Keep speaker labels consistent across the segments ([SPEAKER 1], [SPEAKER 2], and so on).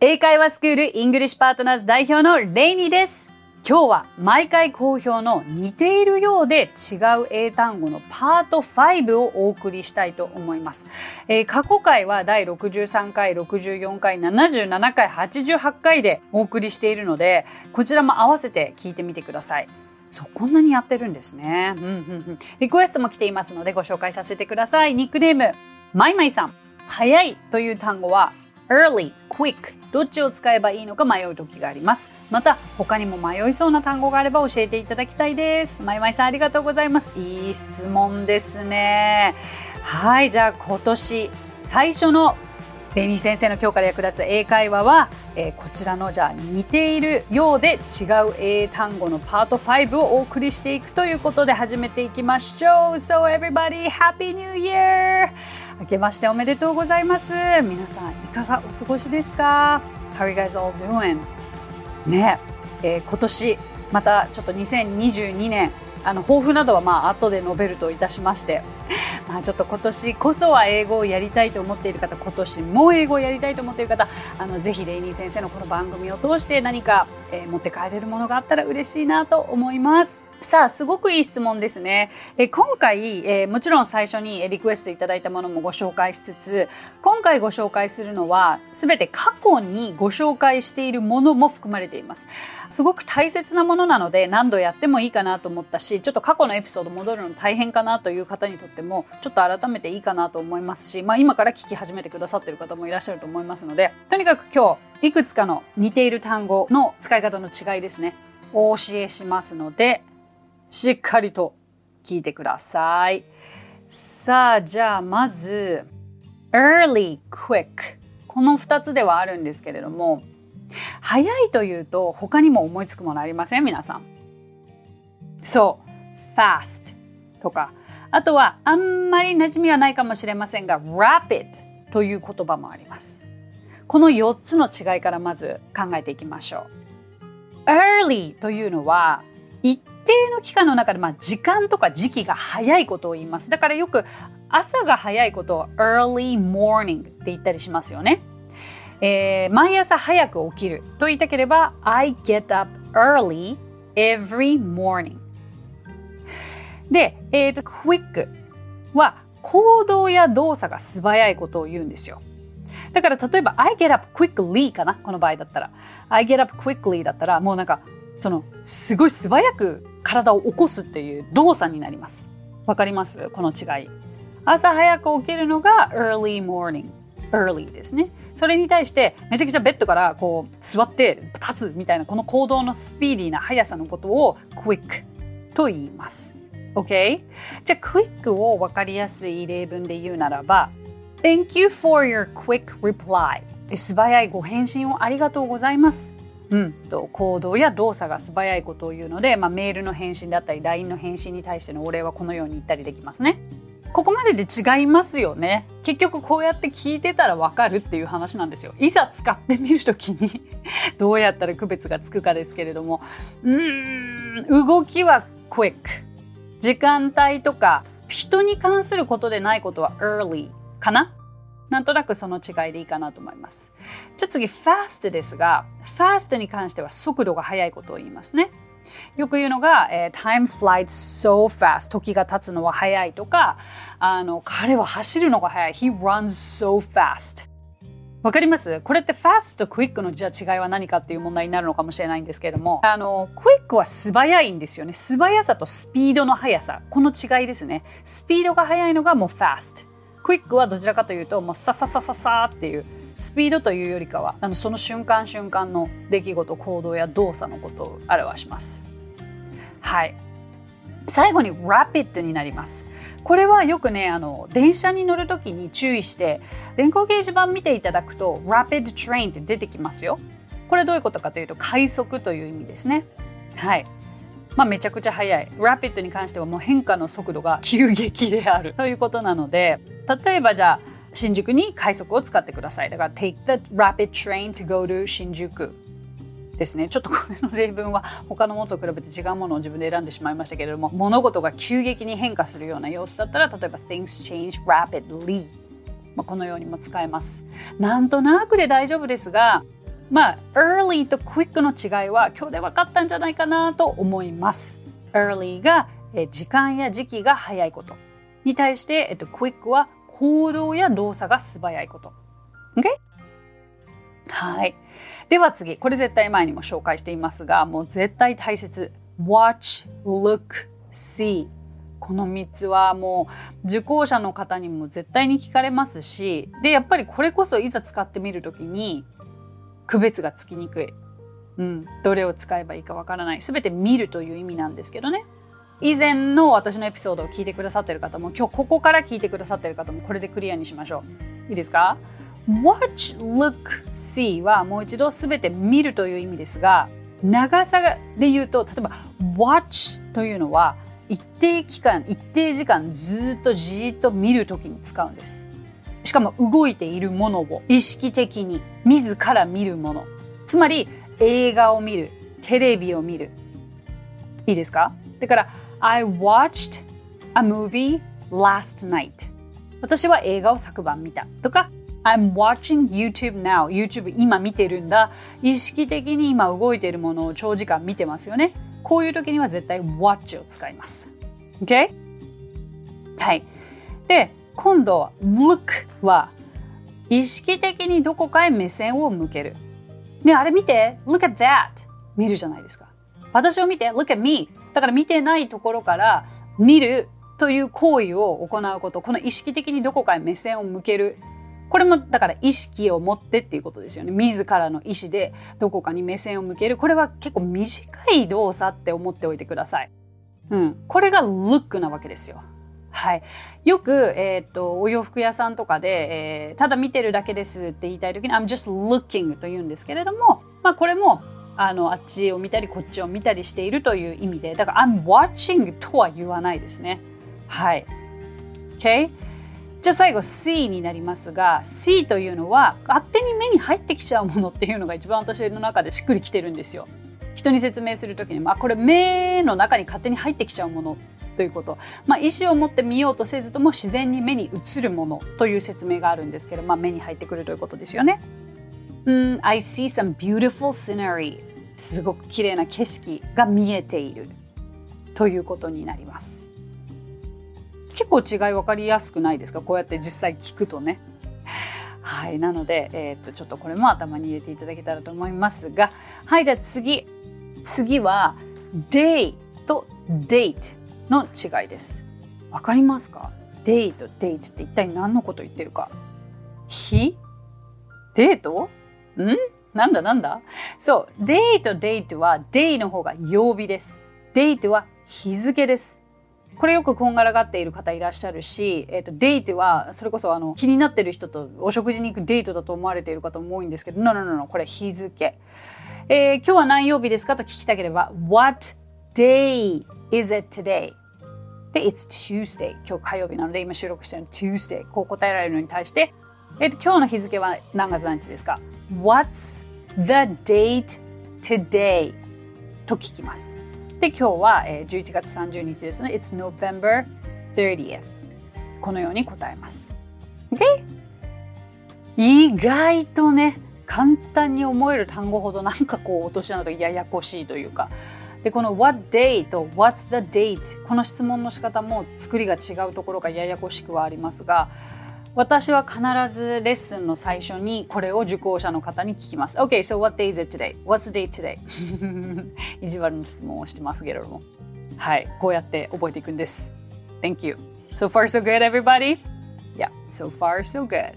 [SPEAKER 1] 英会話スクール English Partners 代表のレイニーです今日は毎回好評の似ているようで違う英単語のパート5をお送りしたいと思います、えー、過去回は第63回64回77回88回でお送りしているのでこちらも合わせて聞いてみてくださいそ、こんなにやってるんですね。うんうんうん。リクエストも来ていますのでご紹介させてください。ニックネーム、マイマイさん。早いという単語は early, quick どっちを使えばいいのか迷う時があります。また他にも迷いそうな単語があれば教えていただきたいです。まいまいさんありがとうございます。いい質問ですね。はいじゃあ今年最初のレニ先生の今日から役立つ英会話は、えー、こちらのじゃあ似ているようで違う英単語のパート5をお送りしていくということで始めていきましょう。So everybody happy new year! 明けましておめでとうございます。皆さんいかがお過ごしですか？How are you guys all doing? ねえー、今年またちょっと2022年あの抱負などはまあ後で述べるといたしまして。まあちょっと今年こそは英語をやりたいと思っている方今年も英語をやりたいと思っている方あのぜひレイニー先生のこの番組を通して何か、えー、持って帰れるものがあったら嬉しいなと思います。さあ、すごくいい質問ですね。え今回、えー、もちろん最初にリクエストいただいたものもご紹介しつつ、今回ご紹介するのは、すべて過去にご紹介しているものも含まれています。すごく大切なものなので、何度やってもいいかなと思ったし、ちょっと過去のエピソード戻るの大変かなという方にとっても、ちょっと改めていいかなと思いますし、まあ今から聞き始めてくださってる方もいらっしゃると思いますので、とにかく今日、いくつかの似ている単語の使い方の違いですね。お教えしますので、しっかりと聞いてください。さあ、じゃあまず、early, quick。この2つではあるんですけれども、早いというと他にも思いつくものありません？皆さん。そう、fast とか、あとはあんまり馴染みはないかもしれませんが、rapid という言葉もあります。この4つの違いからまず考えていきましょう。early というのは一定の期間の中で、まあ、時間とか時期が早いことを言います。だからよく朝が早いことを early morning って言ったりしますよね。えー、毎朝早く起きると言いたければ I get up early every morning で、えーと、quick は行動や動作が素早いことを言うんですよ。だから例えば I get up quickly かなこの場合だったら I get up quickly だったらもうなんかそのすごい素早く体を起こすっていう動作になります。わかります？この違い。朝早く起きるのが early morning。early ですね。それに対してめちゃくちゃベッドからこう座って立つみたいなこの行動のスピーディーな速さのことを quick と言います。OK? じゃあ quick を分かりやすい例文で言うならば Thank you for your quick reply 素早いご返信をありがとうございますうん、と行動や動作が素早いことを言うので、まあ、メールの返信だったり LINE の返信に対してのお礼はこのように言ったりできますね。ここまでで違いますよね。結局こうやって聞いてたらわかるっていう話なんですよ。いざ使ってみるときにどうやったら区別がつくかですけれども、うん、動きは quick。時間帯とか人に関することでないことは early かな？なんとなくその違いでいいかなと思います。じゃあ次、fast ですが、fast に関しては速度が速いことを言いますね。よく言うのが、えー、time flies so fast 時が経つのは速いとかあの彼は走るのが速い he runs so fast わかります？これって fast と quick のじゃあ違いは何かっていう問題になるのかもしれないんですけれどもあの quick は素早いんですよね。素早さとスピードの速さ。この違いですね。スピードが速いのがもう fast クイックはどちらかというともうさささささっていうスピードというよりかはあのその瞬間瞬間の出来事行動や動作のことを表します。はい。最後に rapid になります。これはよくねあの電車に乗るときに注意して電光掲示板見ていただくと rapid train って出てきますよ。これどういうことかというと快速という意味ですね。はい。まあ、めちゃくちゃ速い。Rapid に関してはもう変化の速度が急激であるということなので、例えばじゃあ、新宿に快速を使ってください。だから、take the rapid train to go to 新宿ですね。ちょっとこれの例文は他のものと比べて違うものを自分で選んでしまいましたけれども、物事が急激に変化するような様子だったら、例えば things change rapidly。まあ、このようにも使えます。なんとなくで大丈夫ですが、まあ early と quick の違いは今日で分かったんじゃないかなと思います。early が時間や時期が早いことに対して、えっと、quick は行動や動作が素早いこと。OK? はい。では次、これ絶対前にも紹介していますが、もう絶対大切。watch, look, see この3つはもう受講者の方にも絶対に聞かれますしでやっぱりこれこそいざ使ってみる時に区別がつきにくい、うん、どれを使えばいいかわからない。全て見るという意味なんですけどね。以前の私のエピソードを聞いてくださってる方も今日ここから聞いてくださってる方もこれでクリアにしましょう。いいですか？Watch, look, see はもう一度全て見るという意味ですが長さで言うと例えば watch というのは一定期間一定時間ずっとじっと見るときに使うんです。しかも動いているものを意識的に自ら見るもの。つまり映画を見るテレビを見る。いいですか？だから I watched a movie last night 私は映画を昨晩見た。とか I'm watching YouTube now YouTube 今見てるんだ意識的に今動いているものを長時間見てますよねこういう時には絶対 watch を使います。OK? はい。で、今度は look は意識的にどこかへ目線を向ける。ね、あれ見て !look at that! 見るじゃないですか。私を見て look at me! だから見てないところから見るという行為を行うこと。この意識的にどこかへ目線を向ける。これもだから意識を持ってっていうことですよね。自らの意思でどこかに目線を向ける。これは結構短い動作って思っておいてください。うん。これが look なわけですよ。はい。よく、えっ、ー、と、お洋服屋さんとかで、えー、ただ見てるだけですって言いたいときに I'm just looking と言うんですけれども、まあこれもあのあっちを見たりこっちを見たりしているという意味で、だから I'm watching とは言わないですね。はい。Okay? じゃあ最後 C になりますが C というのは勝手に目に入ってきちゃうものっていうのが一番私の中でしっくりきてるんですよ。人に説明する時に、まあ、これ目の中に勝手に入ってきちゃうものということ、まあ、意思を持って見ようとせずとも自然に目に映るものという説明があるんですけど、まあ、目に入ってくるということですよね。うん、I see some beautiful scenery すごく綺麗な景色が見えているということになります。結構違い分かりやすくないですか？こうやって実際聞くとね。はい。なので、えー、っと、ちょっとこれも頭に入れていただけたらと思いますが、はい。じゃあ次。次は、day と date の違いです。わかりますか ?day と date って一体何のこと言ってるか？日？デート？ん？なんだ？なんだ？そう。day と date は day の方が曜日です。date は日付です。これよくこんがらがっている方いらっしゃるし、え、ー、と、デートは、それこそあの、気になってる人とお食事に行くデートだと思われている方も多いんですけど、no, no, no, no, これ日付。えー、今日は何曜日ですかと聞きたければ、What day is it today? で、It's Tuesday. 今日火曜日なので、今収録してるの Tuesday。こう答えられるのに対して、えっ、ー、と、今日の日付は何月何日ですか ?What's the date today? と聞きます。で、今日は、えー、11月30日ですね。It's November 30th. このように答えます。OK? 意外とね、簡単に思える単語ほどなんかこう落とし穴とややこしいというか。で、この What day と What's the date この質問の仕方も作りが違うところがややこしくはありますが、私は必ずレッスンの最初にこれを受講者の方に聞きます。OK, so what day is it today? What's the date today? 意地悪な質問をしてますけれども。はい、こうやって覚えていくんです。Thank you. So far so good, everybody? Yeah, so far so good.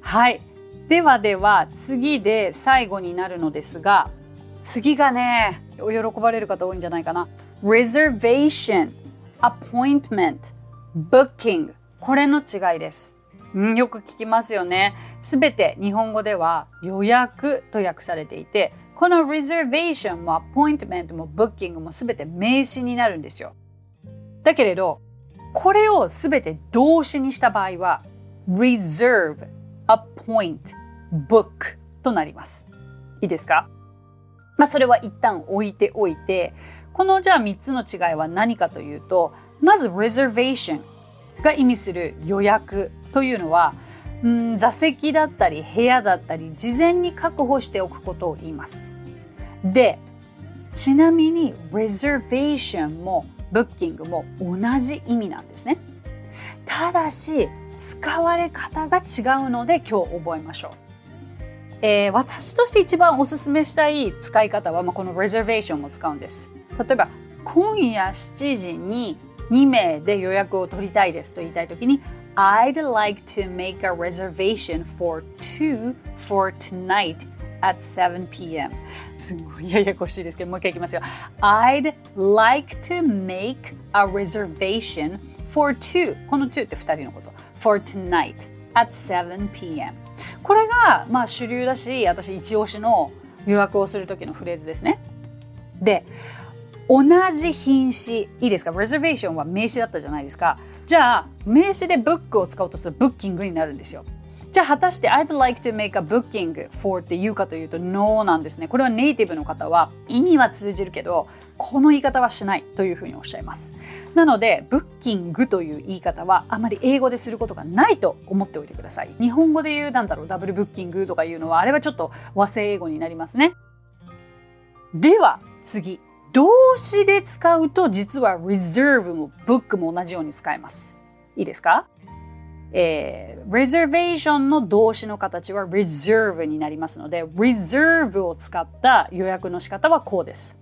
[SPEAKER 1] はい。ではでは次で最後になるのですが、次がね、お喜ばれる方多いんじゃないかな。reservation, appointment, booking これの違いです。うん、よく聞きますよね。すべて日本語では予約と訳されていて、この reservation も appointment も booking もすべて名詞になるんですよ。だけれど、これをすべて動詞にした場合は reserve, appoint, book となります。いいですか？まあそれは一旦置いておいて、このじゃあ3つの違いは何かというと、まず reservation が意味する予約というのはうん座席だったり部屋だったり事前に確保しておくことを言います。で、ちなみに reservation も booking も同じ意味なんですね。ただし使われ方が違うので今日覚えましょう。えー、私として一番おすすめしたい使い方は、まあ、この reservation を使うんです。例えば今夜7時に2名で予約を取りたいですと言いたいときに I'd like to make a reservation for two for tonight at 7 p.m. すごいややこしいですけど、もう一回いきますよ。I'd like to make a reservation for two この two って2人のこと for tonight at 7 p.m. これがまあ主流だし、私一押しの予約をする時のフレーズですね。で、同じ品詞、いいですか ?reservation は名詞だったじゃないですか。じゃあ、名詞で book を使おうとすると booking になるんですよ。じゃあ果たして I'd like to make a booking for って言うかというと No なんですね。これはネイティブの方は意味は通じるけどこの言い方はしないというふうにおっしゃいます。なので、ブッキングという言い方はあまり英語ですることがないと思っておいてください。日本語で言う、なんだろう、ダブルブッキングとかいうのは、あれはちょっと和製英語になりますね。では、次。動詞で使うと、実は reserve も book も同じように使えます。いいですかえー、reservation の動詞の形は reserve になりますので、reserve を使った予約の仕方はこうです。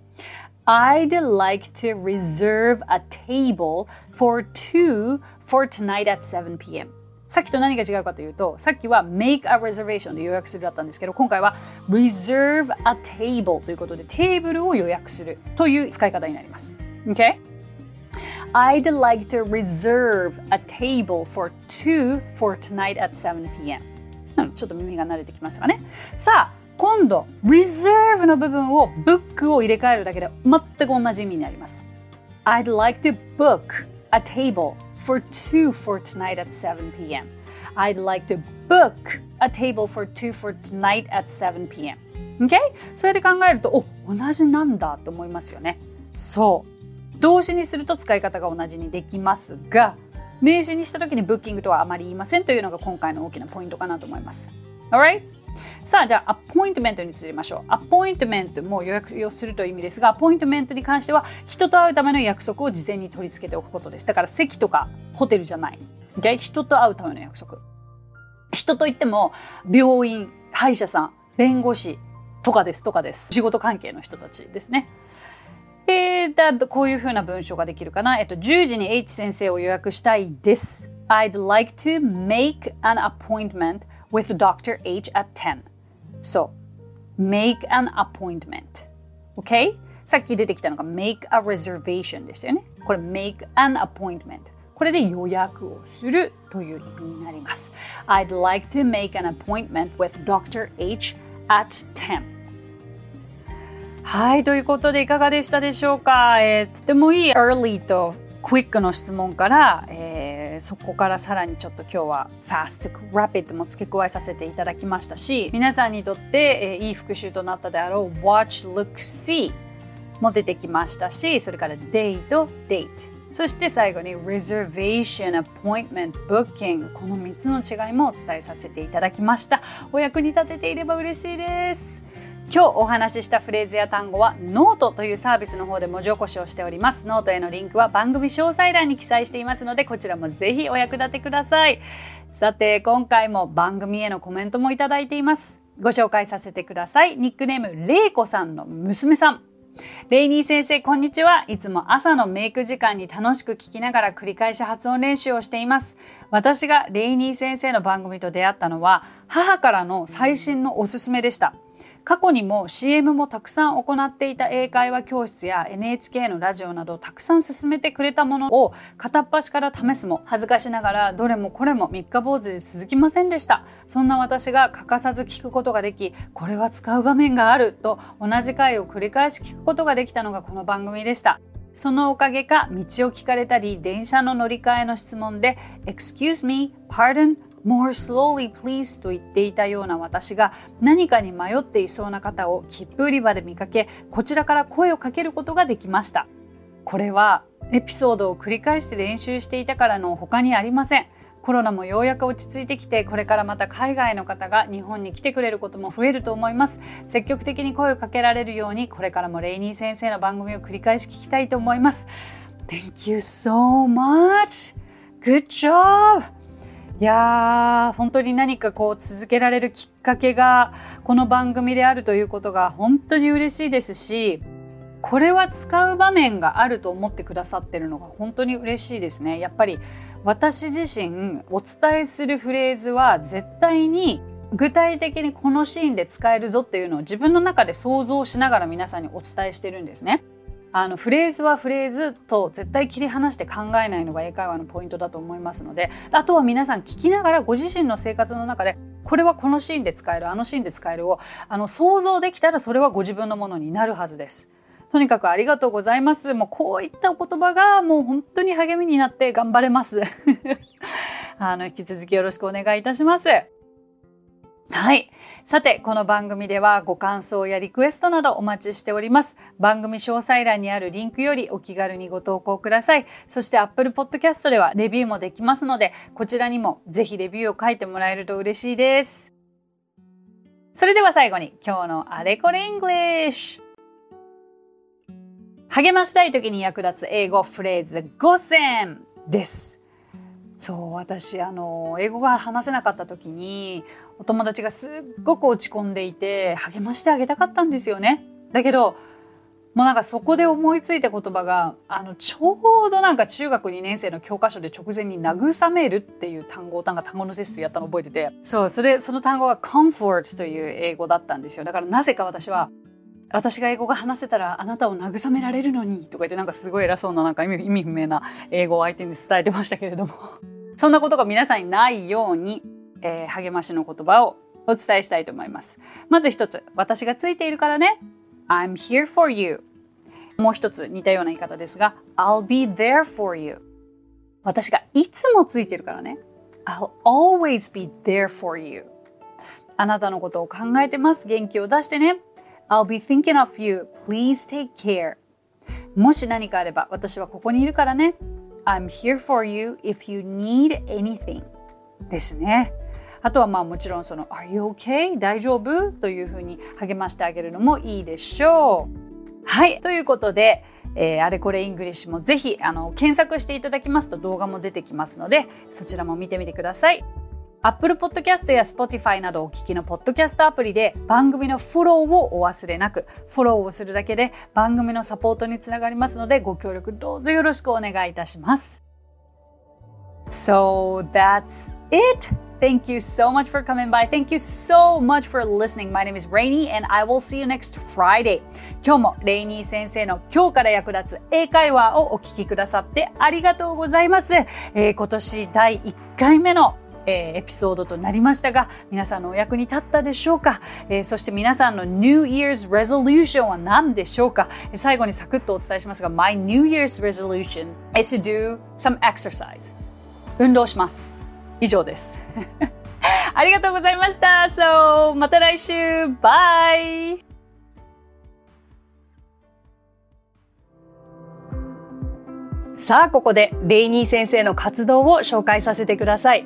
[SPEAKER 1] I'd like to reserve a table for two for tonight at 7 p.m. さっきと何が違うかというと、さっきは make a reservation で予約するだったんですけど、今回は reserve a table ということでテーブルを予約するという使い方になります。Okay? I'd like to reserve a table for two for tonight at 7 p.m. ちょっと耳が慣れてきましたかね。さあ、今度 reserve の部分を book を入れ替えるだけで全く同じ意味になります I'd like to book a table for two for tonight at 7 p.m. I'd like to book a table for two for tonight at 7 p.m. Okay? それで考えると、お、同じなんだと思いますよね。そう。動詞にすると使い方が同じにできますが、名詞にした時にブッキングとはあまり言いませんというのが今回の大きなポイントかなと思います。Alright? さあ、じゃあ、アポイントメントに移りましょう。アポイントメントも予約をするという意味ですが、アポイントメントに関しては、人と会うための約束を事前に取り付けておくことです。だから、席とかホテルじゃない。人と会うための約束。人といっても、病院、歯医者さん、弁護士とかです、とかです。仕事関係の人たちですね。えー、だこういうふうな文章ができるかな。えっと、10時に H 先生を予約したいです。I'd like to make an appointment with Dr. H at 10. So, make an appointment. Okay? さっき出てきたのが make a reservation でしたよね。これ make an appointment。これで予約をするという意味になります。I'd like to make an appointment with Dr. H at 10. はい、ということでいかがでしたでしょうか、えー、とてもいい early と quick の質問から、えー そこからさらにちょっと今日は fast rapid も付け加えさせていただきましたし皆さんにとって、えー、いい復習となったであろう watch look see も出てきましたしそれから date date そして最後に reservation appointment booking この3つの違いもお伝えさせていただきました。お役に立てていれば嬉しいです。今日お話ししたフレーズや単語はノートというサービスの方で文字起こしをしております。ノートへのリンクは番組詳細欄に記載していますので、こちらもぜひお役立てください。さて、今回も番組へのコメントもいただいています。ご紹介させてください。ニックネーム、れいこさんの娘さん。レイニー先生、こんにちは。いつも朝のメイク時間に楽しく聞きながら繰り返し発音練習をしています。私がレイニー先生の番組と出会ったのは、母からの最新のおすすめでした。過去にも CM もたくさん行っていた英会話教室や NHK のラジオなどたくさん進めてくれたものを片っ端から試すも恥ずかしながらどれもこれも三日坊主で続きませんでした。そんな私が欠かさず聞くことができこれは使う場面があると同じ回を繰り返し聞くことができたのがこの番組でした。そのおかげか道を聞かれたり電車の乗り換えの質問で Excuse me, pardon, More slowly please と言っていたような私が何かに迷っていそうな方を切符売り場で見かけこちらから声をかけることができました。これはエピソードを繰り返して練習していたからの他にありません。コロナもようやく落ち着いてきてこれからまた海外の方が日本に来てくれることも増えると思います。積極的に声をかけられるようにこれからもレイニー先生の番組を繰り返し聞きたいと思います。Thank you so much. Good job. いやー本当に何かこう続けられるきっかけがこの番組であるということが本当に嬉しいですしこれは使う場面があると思ってくださってるのが本当に嬉しいですね。やっぱり私自身お伝えするフレーズは絶対に具体的にこのシーンで使えるぞっていうのを自分の中で想像しながら皆さんにお伝えしてるんですね。あのフレーズはフレーズと絶対切り離して考えないのが英会話のポイントだと思いますのであとは皆さん聞きながらご自身の生活の中でこれはこのシーンで使えるあのシーンで使えるをあの想像できたらそれはご自分のものになるはずです。とにかくありがとうございます。もうこういったお言葉がもう本当に励みになって頑張れます。あの引き続きよろしくお願いいたします。はい。さて、この番組ではご感想やリクエストなどお待ちしております。番組詳細欄にあるリンクよりお気軽にご投稿ください。そして Apple Podcast ではレビューもできますので、こちらにもぜひレビューを書いてもらえると嬉しいです。それでは最後に今日のあれこれ English! 励ましたい時に役立つ英語フレーズ5選です。そう私あの英語が話せなかった時にお友達がすっごく落ち込んでいて励ましてあげたかったんですよね。だけどもうなんかそこで思いついた言葉があのちょうどなんか中学2年生の教科書で直前に「慰める」っていう単語を単語のテストやったの覚えてて。そうそれその単語は「comfort」という英語だったんですよ。だからなぜか私は私が英語が話せたらあなたを慰められるのにとか言ってなんかすごい偉そうななんか意味不明な英語を相手に伝えてましたけれども。そんなことが皆さんにないように、えー、励ましの言葉をお伝えしたいと思います。まず一つ、私がついているからね。I'm here for you. もう一つ似たような言い方ですが、I'll be there for you. 私がいつもついてるからね。I'll always be there for you. あなたのことを考えてます。元気を出してね。I'll be thinking of you. Please take care. もし何かあれば私はここにいるからね。I'm here for you if you need anything. ですね。あとはまあもちろんその Are you okay? 大丈夫？というふうに励ましてあげるのもいいでしょう。はい。ということで、えー、あれこれ English もぜひあの検索していただきますと動画も出てきますのでそちらも見てみてください。Apple Podcast や Spotify などお聞きのポッドキャストアプリで番組のフォローをお忘れなく、フォローをするだけで番組のサポートにつながりますのでご協力どうぞよろしくお願いいたします。So that's it! Thank you so much for coming by. Thank you so much for listening. My name is Rainy and I will see you next Friday. 今日もレイニー先生の今日から役立つ英会話をお聞きくださってありがとうございます。えー、今年第1回目のえー、エピソードとなりましたが皆さんのお役に立ったでしょうか、えー、そして皆さんの New Year's Resolution は何でしょうか？最後にサクッとお伝えしますが My New Year's Resolution is to do some exercise. 運動します。以上です。ありがとうございました。So また来週。 Bye さあここでレイニー先生の活動を紹介させてください。